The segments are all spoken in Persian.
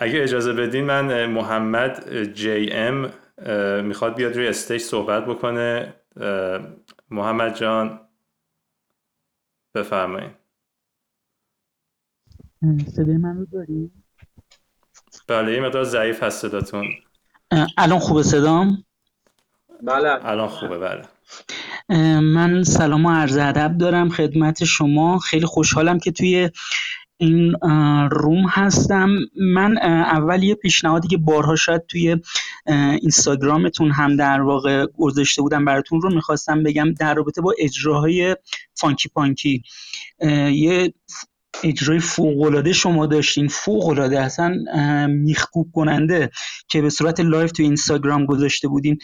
اگه اجازه بدین من محمد جی ام می‌خواد بیاد روی استیج صحبت بکنه. محمد جان بفرمایید صدای من رو داری؟ بله یه مقدار ضعیف هست صداتون. الان خوبه صدام؟ بله. الان خوبه بله. من سلام و عرض ادب دارم خدمت شما. خیلی خوشحالم که توی این روم هستم. من اول یه پیشنهادی که بارها شاید توی اینستاگرامتون هم در واقع گذاشته بودم براتون رو می‌خواستم بگم در رابطه با اجراهای Funky Punky. یه اجرای فوقالعاده شما داشتین. فوقالعاده اصلا میخکوب کننده که به صورت لایو تو اینستاگرام گذاشته بودین.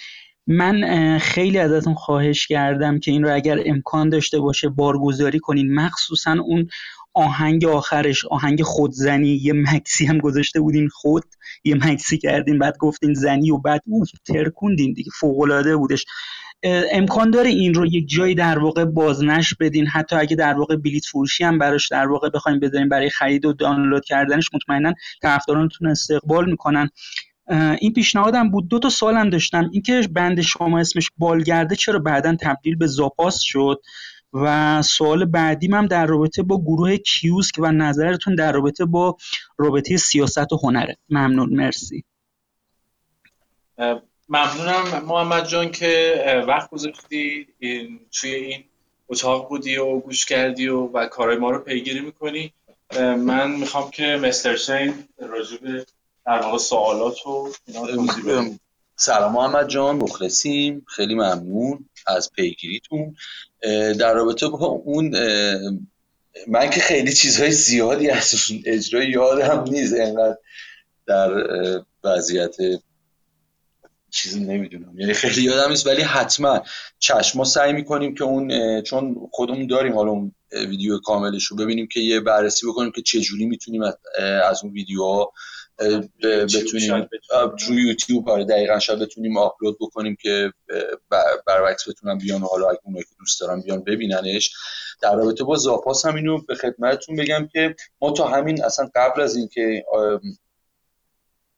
من خیلی ازتون خواهش کردم که این رو اگر امکان داشته باشه بارگذاری کنین. مخصوصا اون آهنگ آخرش آهنگ خودزنی. یه مکسی هم گذاشته بودین خود یه مکسی کردین بعد گفتین زنی و بعد اوف ترکوندین دیگه فوق بودش. امکان داره این رو یک جایی در واقع بازنش بدین. حتی اگه در واقع بلیت فروشی هم براش در واقع بخوایم بذاریم برای خرید و دانلود کردنش مطمئنا طرفدارانتون استقبال می‌کنن. این پیشنهادم بود. دو تا سوالم داشتم. اینکه بند شما اسمش بالگرده چرا بعدا تبدیل به زاپاس شد؟ و سوال بعدیم هم در رابطه با گروه کیوسک و نظرتون در رابطه با رابطه سیاست و هنره. ممنون مرسی. ممنونم محمد جان که وقت گذاشتی. توی این اتاق بودی و گوش کردی و, و کارهای ما رو پیگیری می‌کنی. من می‌خوام که مستر شین راجب در واقع سوالات و سلام محمد جان مخلصیم. خیلی ممنون. از پیگیریتون در رابطه با اون من که خیلی چیزهای زیادی ازشون اجرای یادم نیست انقدر در وضعیت چیزی نمی‌دونم. یعنی خیلی یادم نیست ولی حتما چشما سعی می‌کنیم که اون چون خودمون داریم حالا اون ویدیو کاملش رو ببینیم که یه بررسی بکنیم که چه جوری می‌تونیم از اون ویدیوها بتونیم تو یوتیوب آره دقیقا شاید بتونیم آپلود بکنیم که وکس بتونم بیان و حالا اگه اونایی که دوست دارم بیان ببیننش. در رابطه با زاپاس هم اینو به خدمتتون بگم که ما تا همین اصلا قبل از اینکه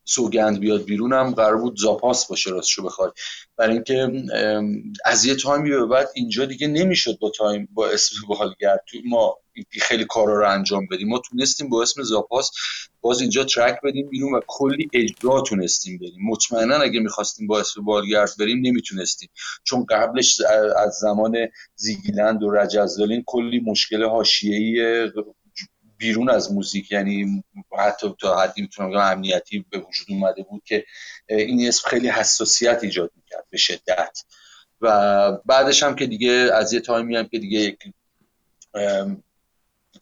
سوگند بیاد بیرون هم قرار بود زاپاس باشه راستشو بخوای برای اینکه از یه تایمی به بعد اینجا دیگه نمی‌شد با تایم با اسم بالگرد. تو ما خیلی کارا رو انجام بدیم. ما تونستیم با اسم زاپاس باز اینجا track بدیم بیرون و کلی اجرا تونستیم بریم. مطمئنا اگه می‌خواستیم با اسم بالگرد بریم نمی‌تونستیم. چون قبلش از زمان زیگیلند و رجزدالین کلی مشکل حاشیه‌ای بیرون از موزیک یعنی حتی تا حدی می‌تونم بگم امنیتی به وجود اومده بود که این اسم خیلی حساسیت ایجاد می‌کرد به شدت. و بعدش هم که دیگه از یه تایمی هم که دیگه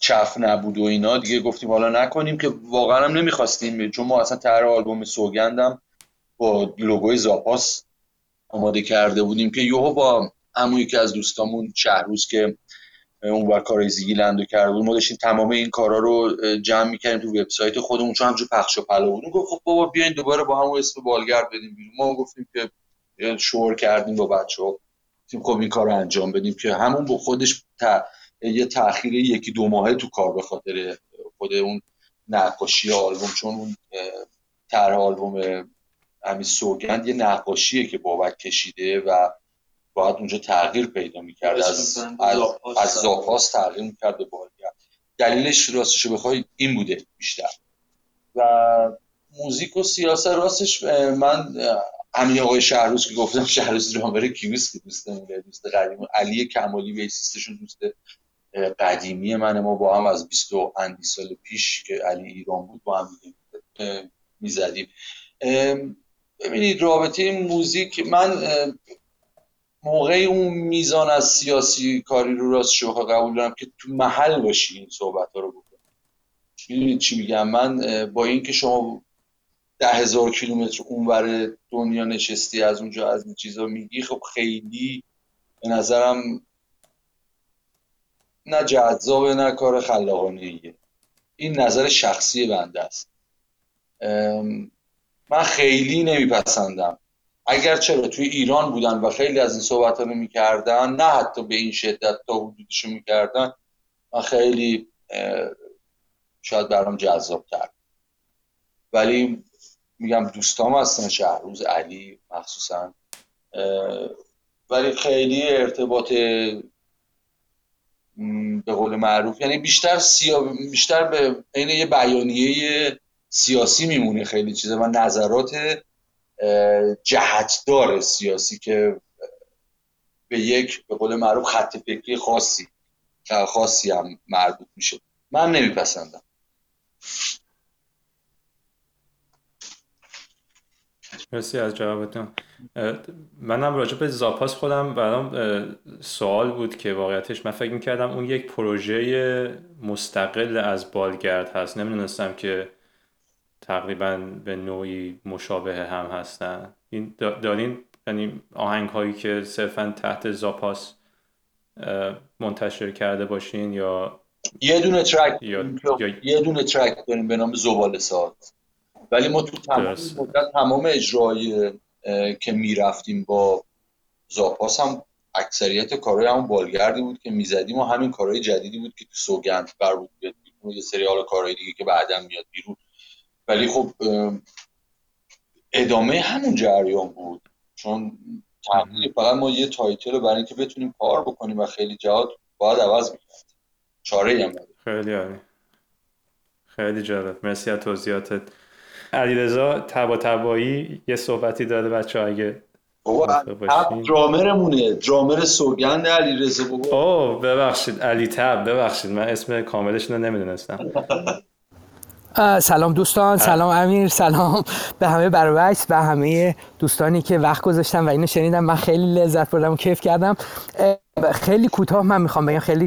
چف نبود و اینا دیگه گفتیم حالا نکنیم که واقعا هم نمی‌خواستیم. چون ما اصلا طرح آلبوم سوگندم با لوگوی زاپاس آماده کرده بودیم که یوهو با عمویی که از دوستامون شهروز که اون بر کار زیگیلند کرده بود. ما داشتیم تمام این کارا رو جمع می‌کردیم تو وبسایت خودمون چون همجور پخش و پلا بود. گفت خب بابا بیاین دوباره با همون اسم بالگرد بدیم بیرون. ما گفتیم که شور کردیم با بچه ها خب این کار انجام بدیم که همون با خودش یه تاخیر یکی دو ماهه تو کار به خاطر خود اون نقاشی آلبوم. چون اون طرح آلبوم همین سوگند یه نقاشیه که بابک کشیده و باید اونجا تغییر پیدا می‌کرد از از, از تغییر. می‌کرد به بالگرد دلیلش راستش بخوای این بوده بیشتر. و موزیک و سیاست راستش من همین آقای شهروز که گفتم شهروز درامر کیویس که دوستمونه دوست قدیم علی کمالی بیسیستشون دوست قدیمی من ما با هم از 20 اندی سال پیش که علی ایران بود با هم می‌زدیم. ببینید رابطه موزیک من موقع اون میزان از سیاسی کاری رو راست شو قبول دارم که تو محل باشی این صحبت ها رو بکنی. چی میگم؟ من با اینکه شما ده هزار کیلومتر اونور دنیا نشستی از اونجا از این چیزا میگی خب خیلی به نظرم نه جذابه نه کار خلاقانه این نظر شخصی بنده است. من خیلی نمیپسندم. اگر چرا توی ایران بودن و خیلی از این صحبت رو می‌کردن نه حتی به این شدت تا حدودشو می‌کردن من خیلی شاید برام جذاب تر ولی میگم دوستام هستن شهروز علی مخصوصا ولی خیلی ارتباط به قول معروف یعنی بیشتر سیا... بیشتر به عین یه بیانیه سیاسی میمونه خیلی چیزه و نظرات جهتدار سیاسی که به یک به قول معروف خط فکری خاصی خاصی هم مربوط میشه. من نمیپسندم. مرسی از جوابتون. منم راجع به زاپاس خودم برام سوال بود که واقعیتش من فکر می‌کردم اون یک پروژه مستقل از بالگرد هست. نمی‌دونستم که تقریبا به نوعی مشابه هم هستن. این دارین؟ یعنی آهنگ هایی که صرفا تحت زاپاس منتشر کرده باشین یا یه دونه ترک یا... یه دونه ترک داریم به نام زبال ساعت. ولی ما تو تمام مدت تمام اجرای که می‌رفتیم با زاپاس هم اکثریت کارهای همون بالگردی بود که می‌زدیم و همین کارهای جدیدی بود که تو سوگند بر بود یه سری حالا کارهای دیگه که بعدا میاد بیرون. ولی خب ادامه همون جریان بود. چون تمام فقط ما یه title برای اینکه بتونیم کار بکنیم و خیلی جهات باید عوض می‌کرد. چاره هم خیلی عالی. خیلی جالب. مرسی از توضیحاتت. علیرضا تبا تبایی یه صحبتی داده بچه اگه بابا درامرمونه. درامر سوگند علیرضا بابا. اوه ببخشید. علی تب ببخشید. من اسم کاملش رو نمی‌دونستم. سلام دوستان سلام امیر سلام به همه برابکس و همه دوستانی که وقت گذاشتن و اینو شنیدم من خیلی لذت بردم و کیف کردم. خیلی کوتاه من می‌خوام بگم خیلی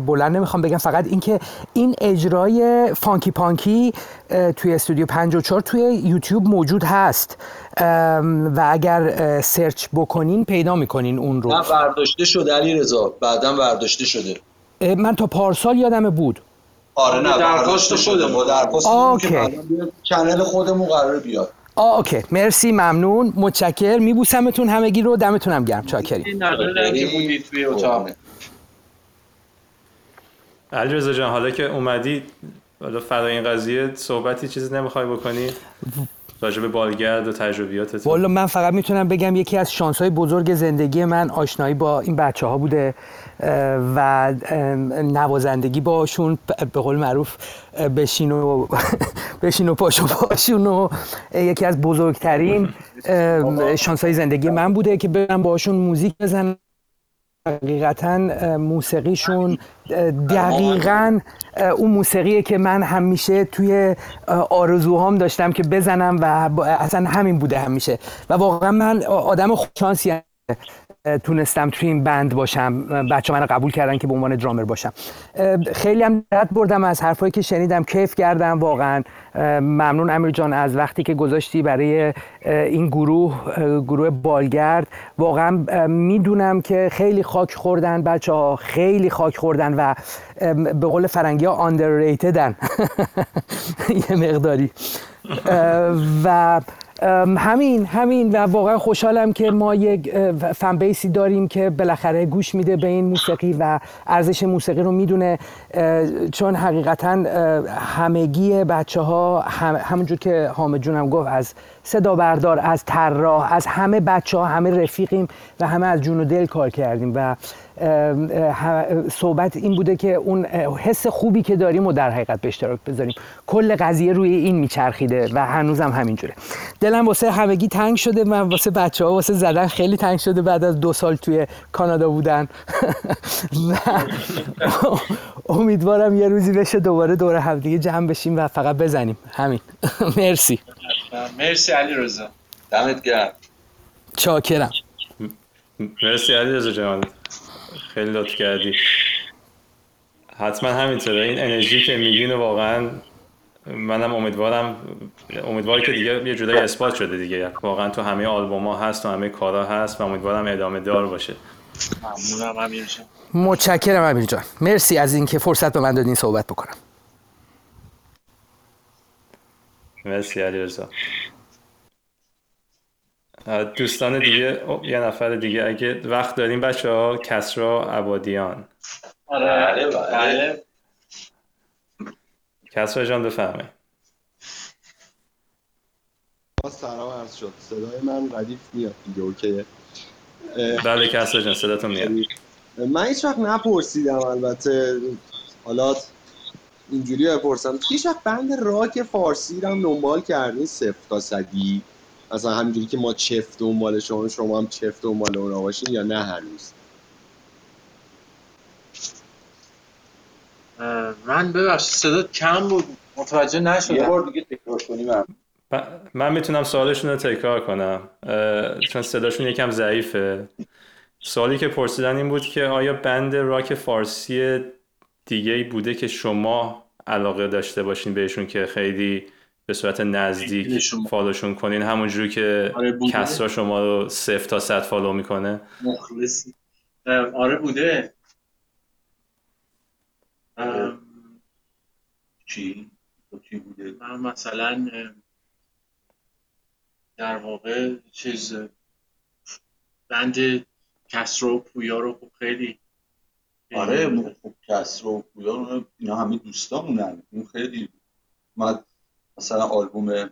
بلند نمی‌خوام بگم. فقط اینکه این اجرای Funky Punky توی استودیو 54 توی یوتیوب موجود هست. و اگر سرچ بکنین پیدا می‌کنین اون رو. نه برداشته شده علی رضا بعدا برداشته شده. من تا پارسال یادم بود. آره نه درخواست شده ما درخواست که کانال خودمون قرار بیاد. آه okay. مرسی ممنون. متشکر میبوسمتون همگی رو دمتونم گرم. چاکریم. علیرضا جان حالا که اومدی حالا فرای این قضیه صحبتی چیزی نمی‌خوای بکنی؟ راجع به بالگرد و تجربیاتت. والا من فقط می‌تونم بگم یکی از شانس های بزرگ زندگی من آشنایی با این بچه ها بوده. و نوازندگی باشون به قول معروف بشین و بشین و پاشو باشون و یکی از بزرگترین شانس های زندگی من بوده که برم باشون موزیک بزنم. حقیقتا موسیقیشون دقیقا اون موسیقیه که من همیشه توی آرزوهام داشتم که بزنم و اصلا همین بوده همیشه. و واقعا من آدم خوششانسی تونستم توی این بند باشم. بچه من قبول کردن که به عنوان درامر باشم. خیلی هم درد بردم از حرفایی که شنیدم. کیف کردم واقعا. ممنون امیر جان از وقتی که گذاشتی برای این گروه گروه بالگرد. واقعا می‌دونم که خیلی خاک خوردن بچه ها خیلی خاک خوردن و به قول فرنگی ها underratedن. یه مقداری. و همین همین و واقعا خوشحالم که ما یک فن بیسی داریم که بالاخره گوش میده به این موسیقی و ارزش موسیقی رو می‌دونه چون حقیقتا همگی بچه ها هم همونجور که حامد جونم گفت از صدا بردار از طراح از همه بچه ها همه رفیقیم و همه از جون و دل کار کردیم و صحبت این بوده که اون حس خوبی که داریم و در حقیقت به اشتراک بذاریم. کل قضیه روی این میچرخیده و هنوزم همینجوره. دلم واسه همگی تنگ شده من واسه بچه ها واسه زدن خیلی تنگ شده بعد از دو سال توی کانادا بودن. امیدوارم یه روزی بشه دوباره دور همدیگه جمع بشیم و فقط بزنیم. همین. مرسی. مرسی علی رضا دمت گرم. چاکرم. مرسی علی رضا جان خیلی لطف کردی. حتما همینطوره این انرژی که میگین واقعا منم امیدوارم امیدوارم که دیگه یه جدای اثبات شده دیگه. واقعا تو همه آلبوم ها هست و همه کارا هست و امیدوارم ادامه دار باشه. ممنونم امیر جان. متشکرم امیر جان. مرسی از اینکه فرصت به من دادین صحبت بکنم. مرسی علی رضا دوستان دیگه یه نفر دیگه. اگه وقت داریم بچه ها کسرا عبادیان. آره بله, بله. کسرا جان بفهمه سلام عرض شد. صدای من ردیف میاد دیگه اوکیه. بله کسر جان صداتون میاد. من هیچ وقت نپرسیدم البته. حالا اینجوری بپرسم. هیچ وقت بند راک فارسی رو هم دنبال کردین؟ صفر تا صدی. مثلا همینجوری که ما چف دنبال شما شما هم چف دنبال اونا باشین یا نه هنوز؟ من ببخشید صدا کم بود. متوجه نشدم. یه بار دیگه تکرار کنی من. من می‌تونم سوالشون رو تکرار کنم. چون صداشون یکم ضعیفه. سوالی که پرسیدن این بود که آیا بند راک فارسی دیگه ای بوده که شما علاقه داشته باشین بهشون که خیلی به صورت نزدیک فالوشون کنین. همونجوری که آره کسرا شما رو صفر تا صد فالو می‌کنه. مخلصی. آره بوده. چی؟ چی بوده؟ من مثلا در واقع چیز بند کسرو و پویا رو خب خیلی آره خب کسرو و پویا رو اینا همه دوستامونن. اون خیلی من مثلا آلبوم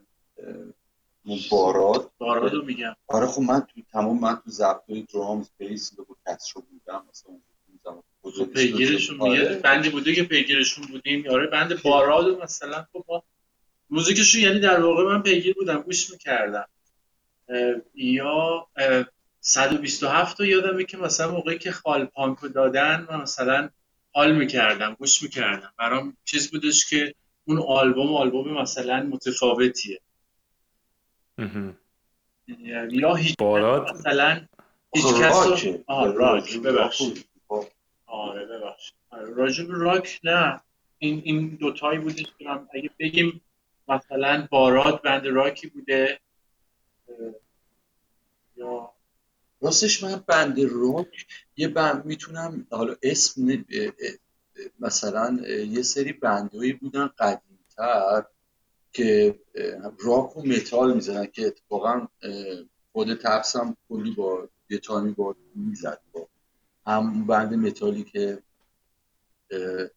باراد. باراد رو میگم. آره خب من تو تمام من تو ضبطای درامز بیس با کسرو بودم مثلا خب پیگیرشون آره. بندی بوده که پیگیرشون بودیم. آره بند باراد مثلا خب ما موزیکشون یعنی در واقع من پیگیر بودم گوش می‌کردم. یا 127 رو یادمه که مثلا موقعی که خال پانکو دادن من مثلا حال می‌کردم گوش می‌کردم. برام چیز بودش که اون آلبوم آلبوم مثلا متفاوتیه. یا هیچ بارات؟ مثلا هیچ کس آه راک. ببخشید. آره ببخشید. آره، راجب راک نه. این این دوتایی بودش که اگه بگیم مثلا بارات بند راکی بوده. یا راستش من بند راک یه بند می‌تونم حالا اسم مثلا یه سری بندهایی بودن قدیمتر که راک و متال می‌زنن که اتفاقا خود تفسم کلی با یه تایمی با می‌زد. با هم بند متالی که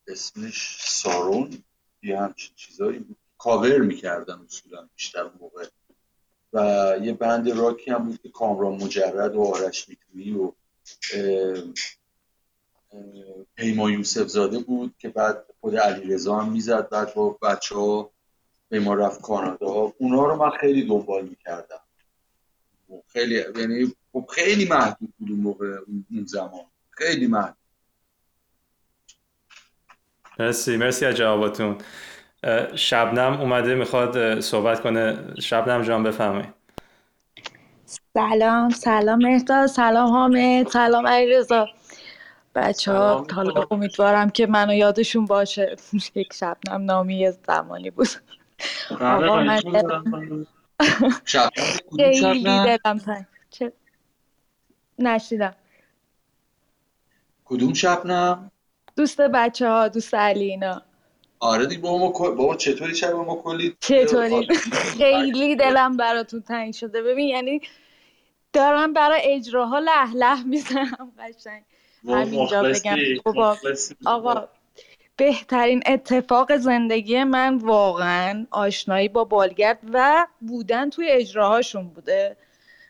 اسمش سارون یه همچین چیزایی بود. کاور می‌کردن اصولا بیشتر موقع. و یه بند راکی هم بود که کامران مجرد و آرش میتویی و پیما یوسف زاده بود که بعد خود علی رضا هم می‌زد بعد با بچه ها پیما رفت کانادا اونا رو من خیلی دنبال می‌کردم. خیلی یعنی خب خیلی محدود بود اون موقع اون زمان. خیلی محدود. مرسی مرسی از جواباتون. شبنم اومده می‌خواد صحبت کنه. شبنم جان بفهمه سلام سلام مهداد سلام حامد سلام علیرضا. بچه ها حالا امیدوارم که منو یادشون باشه. یک شبنم نامی زمانی بود. بله، آقا من خیلی دلم تنگ. نشیدم. کدوم شبنم؟ دوست بچه ها دوست علی اینا. آره دیگه بابا, بابا چطوری شب ما کلی چطوری؟ خیلی دلم براتون تنگ شده. ببین یعنی دارم برای اجراها له له می‌زنم قشنگ. همینجا بگم آقا بهترین اتفاق زندگی من واقعا آشنایی با بالگرد و بودن توی اجراهاشون بوده.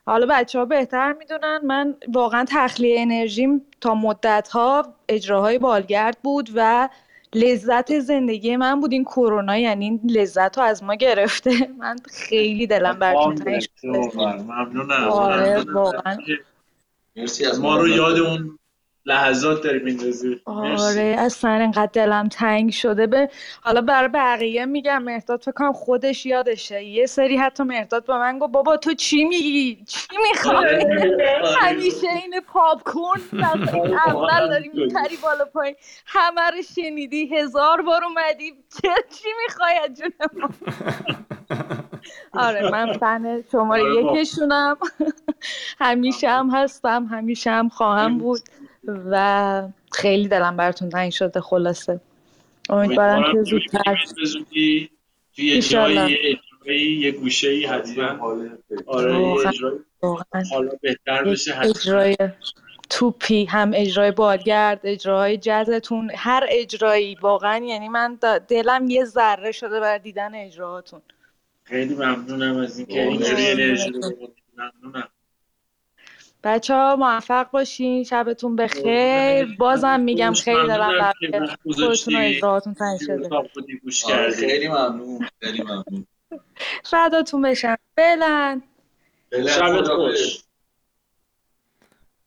حالا بچه ها بهتر می‌دونن من واقعا تخلیه انرژیم تا مدت ها اجراهای بالگرد بود و لذت زندگی من بود. این کرونا یعنی این لذت رو از ما گرفته. من خیلی دلم براتون تنگ ممنونم. آره واقعا. ما رو یاد اون لحظات داری میندازی. آره اصلا انقدر دلم تنگ شده. به حالا برای بقیه میگم مهداد فکر کنم خودش یادشه. یه سری حتی مهداد با من گفت بابا تو چی میگی؟ چی می‌خوای؟ آره. همیشه این پاپ کورن اول داری میپری بالا پایین. همه رو شنیدی هزار بار اومدی. چی می‌خوای از جون ما؟ آره من فن شماره آره، یکشونم. همیشه هم هستم همیشه هم خواهم بود. و خیلی دلم براتون تنگ شده خلاصه. امیدوارم که زودتر یه جایی یه گوشه ای حتما. آره حالا بهتر. بشه اجرای توپی هم اجرای بالگرد اجرای جزتون هر اجرایی. واقعا یعنی من دلم یه ذره شده بر دیدن اجراهاتون. خیلی ممنونم از اینکه اینجوری انرژی رو ممنونم. بچه ها موفق باشین شبتون بخیر. بازم میگم خیلی دارم خودتون و اجراهاتون تنگ شده. آره، خیلی ممنون خیلی ممنون. فداتون بشم فعلا شبت خوش.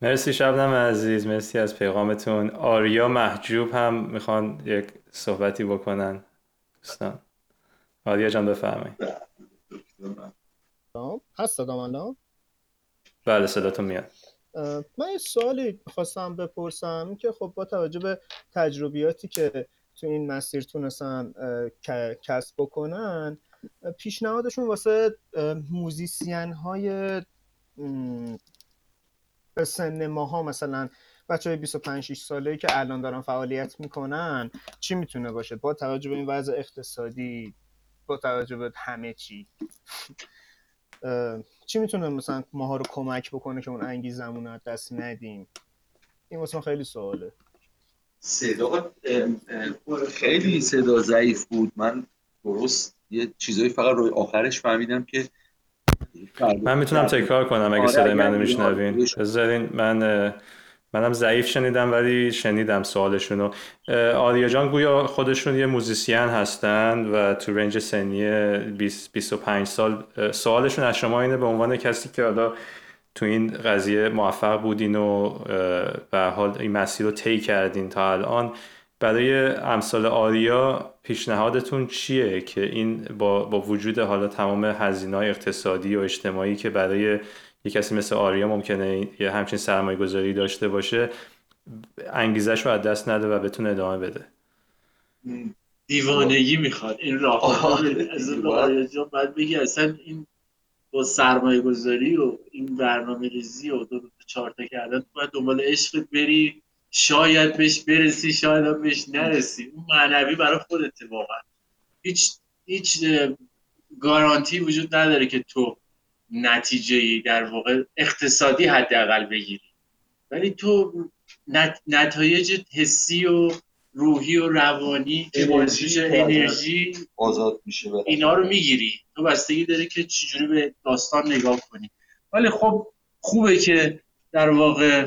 مرسی شبنم عزیز مرسی از پیغامتون. آریا محجوب هم می‌خوان یک صحبتی بکنن. دوستان. آریا جان بفرمایید. هست صدام الان؟ بله صداتون میاد. من یه سوالی خواستم بپرسم که خب با توجه به تجربیاتی که تو این مسیر تونستن کسب بکنن پیشنهادشون واسه موزیسین های به سن ماها مثلا بچه های 25 6 ساله که الان دارن فعالیت می‌کنن چی می‌تونه باشه؟ با توجه به این وضع اقتصادی با توجه به همه چی. چی می‌تونه مثلا ماها رو کمک بکنه که اون انگیزمون از دست ندیم؟ این واسه خیلی سواله. صدا خیلی صدا ضعیف بود. من درست یه چیزایی فقط روی آخرش فهمیدم که من می‌تونم تکرار کنم اگه آره صدای منو میشنوین. بذارین من منم ضعیف شنیدم ولی شنیدم سوالشون آریا جان گویا خودشون یه موزیسین هستن و تو رنج سنی 25 سال. سوالشون از شما اینه به عنوان کسی که حالا تو این قضیه موفق بودین و به حال این مسیر رو طی کردین تا الان برای امثال آریا پیشنهادتون چیه که این با, با وجود حالا تمام هزینه اقتصادی و اجتماعی که برای یه کسی مثل آریا ممکنه یه همچین سرمایه گذاری داشته باشه انگیزش رو از دست نده و بتونه ادامه بده. دیوانگی می‌خواد. این راه از آریا جان باید بگی اصلا این با سرمایه گذاری و این برنامه ریزی و دو, دو چارتا کردن باید دنبال عشق بری شاید بهش برسی شاید هم بهش نرسی. اون معنوی برای خودت واقعا. هیچ هیچ گارانتی وجود نداره که تو نتیجه در واقع اقتصادی حداقل بگیری. ولی تو نتایج حسی و روحی و روانی انرژی انرژی آزاد میشه اینا رو می‌گیری. تو بستگی داره که چجوری به داستان نگاه کنی. ولی خب خوبه که در واقع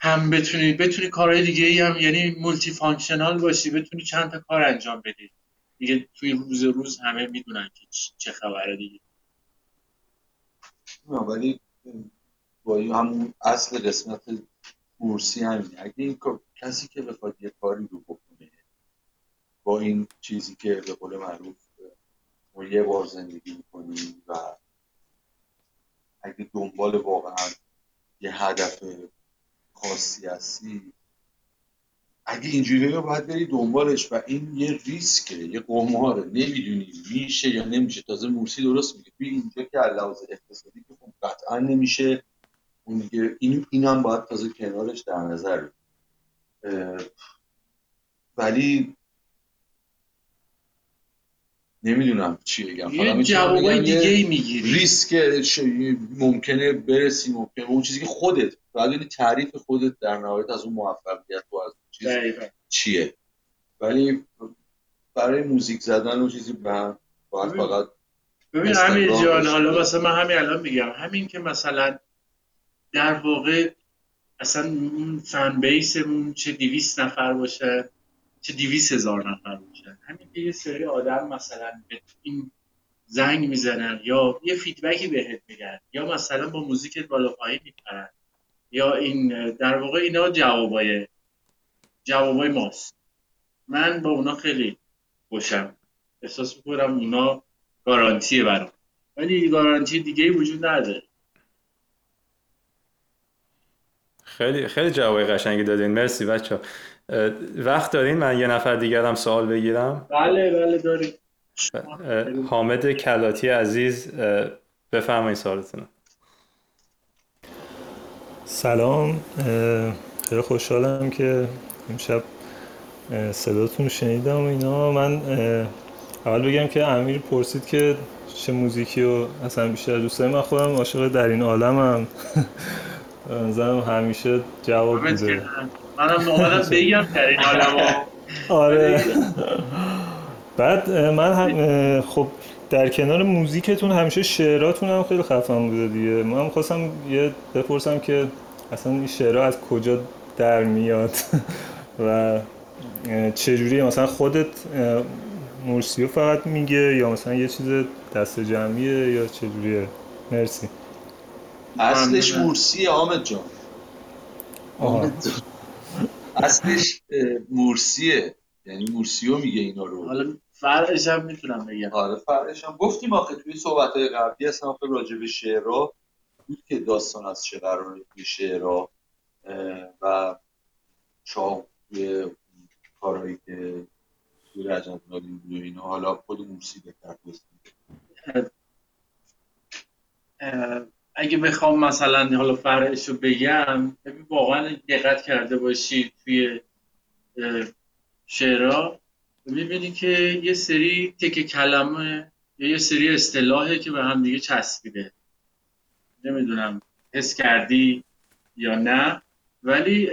هم بتونی بتونی کارهای دیگه ای هم یعنی multifunctional باشی بتونی چند تا کار انجام بدی. دیگه توی روز روز همه می‌دونن که چه خبره دیگه. ولی با همون اصل قسمت کورسی همینه. اگه این کسی که بخواد یه کاری رو بکنه با این چیزی که به قول معروف ما یه بار زندگی می‌کنیم و اگه دنبال واقعا یه هدف خاصی هستی اگه اینجوری باید بری دنبالش و این یه ریسکه یه قماره. نمی‌دونی میشه یا نمیشه. تازه مورسی درست میگه توی اینجا که لحاظ اقتصادی که خب قطعا نمیشه اون دیگه این اینم باید تازه کنارش در نظر ولی نمی‌دونم چی بگم. یه جوابای دیگه ای می‌گیری. ریسک ممکنه برسی ممکنه اون چیزی که خودت باید تعریف خودت در نهایت از اون موفقیت و از چیز چیه. ولی برای موزیک زدن و چیزی باید فقط ببین همین جان حالا مثلا من همین الان میگم. همین که مثلا در واقع اصلا اون fan base مون چه دیویس نفر باشه چه دیویس هزار نفر باشه. همین که یه سری آدم مثلا به این زنگ می‌زنن یا یه feedback ی بهت میگن یا مثلا با موزیکت بالا پایین میپرن یا این در واقع اینا جوابای جوابای ماست. من با اونا خیلی خوشم. احساس می‌کنم اونا گارانتیه برام. ولی گارانتی دیگه وجود نداره. خیلی خیلی جواب قشنگی دادین. مرسی بچه وقت دارین؟ من یه نفر دیگر هم سوال بگیرم. بله بله داریم. حامد کلاتی عزیز بفرمایید سوالتون. سلام. خیلی خوشحالم که امشب صداتون شنیدم و اینا. من اول بگم که امیر پرسید که چه موزیکی و اصلا بیشتر دوست من خودم عاشق در این عالمم زنم همیشه جواب میده. منم اومدم بگم در این عالم آره. بعد من هم خب در کنار موزیکتون همیشه شعراتون هم خیلی خفن بوده دیگه. من خواستم یه بپرسم که اصلا این شعرها از کجا در میاد؟ و چجوری مثلا خودت مرسیو فقط میگه یا مثلا یه چیز دست جمعیه یا چجوریه؟ مرسی. اصلش مرسیه آمد جان. اصلش مرسیه. یعنی مرسیو میگه اینا رو. حالا فرقش هم می‌تونم بگم. آره فرقش هم. گفتیم آخه توی صحبت قبلی اصلا آخه راجع به شعرها بود که داستان از چه قراره توی شعرها و شاه توی کارهایی که توی رجب بود و اینا حالا خود موسی بهتر اگه بخوام مثلا حالا فرقش رو بگم واقعا دقت کرده باشی توی شعرها. می‌بینی که یه سری تک کلمه یا یه سری اصطلاحه که به هم دیگه چسبیده. نمی‌دونم حس کردی یا نه. ولی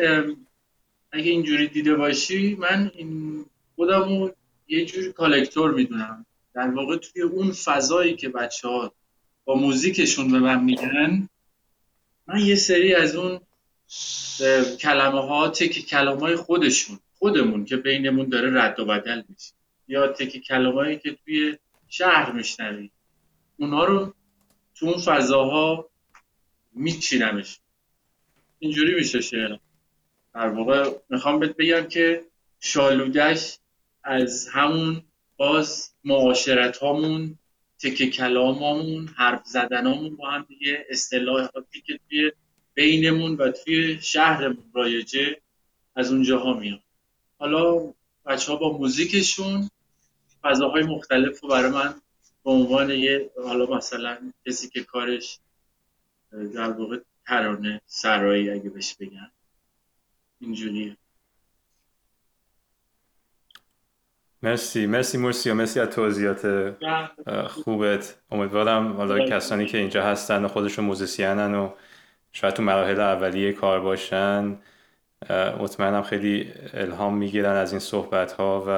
اگه اینجوری دیده باشی من این خودمو یه جوری کالکتور می‌دونم. در واقع توی اون فضایی که بچه ها با موزیکشون به من میگن من یه سری از اون کلمه ها تک کلمه های خودشون خودمون که بینمون داره رد و بدل میشه. یا تک کلمه‌ای که توی شهر میشنوی اونا رو تو اون فضاها میچینمش. اینجوری میشه شعر. در واقع می‌خوام بهت بگم که شالودش از همون باز معاشرت هامون تک کلامامون حرف زدنامون با هم دیگه اصطلاحاتی که توی بینمون و توی شهرمون رایجه از اونجاها میاد. حالا بچه ها با موزیکشون فضاهای مختلف رو برای من به عنوان یه حالا مثلا کسی که کارش در واقع ترانه سرایی اگه بهش بگن. اینجوریه. مرسی مرسی مرسی و مرسی از توضیحات خوبت. امیدوارم حالا کسانی که اینجا هستن و خودشون موزیسینن و شاید تو مراحل اولیه کار باشن مطمئنم خیلی الهام می‌گیرن از این صحبت ها و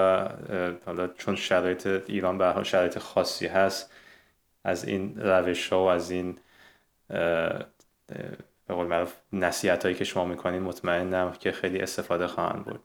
حالا چون شرایط ایران به حال شرایط خاصی هست از این روش ها و از این به قول معروف نصیحت هایی که شما می‌کنین مطمئنم که خیلی استفاده خواهند بود.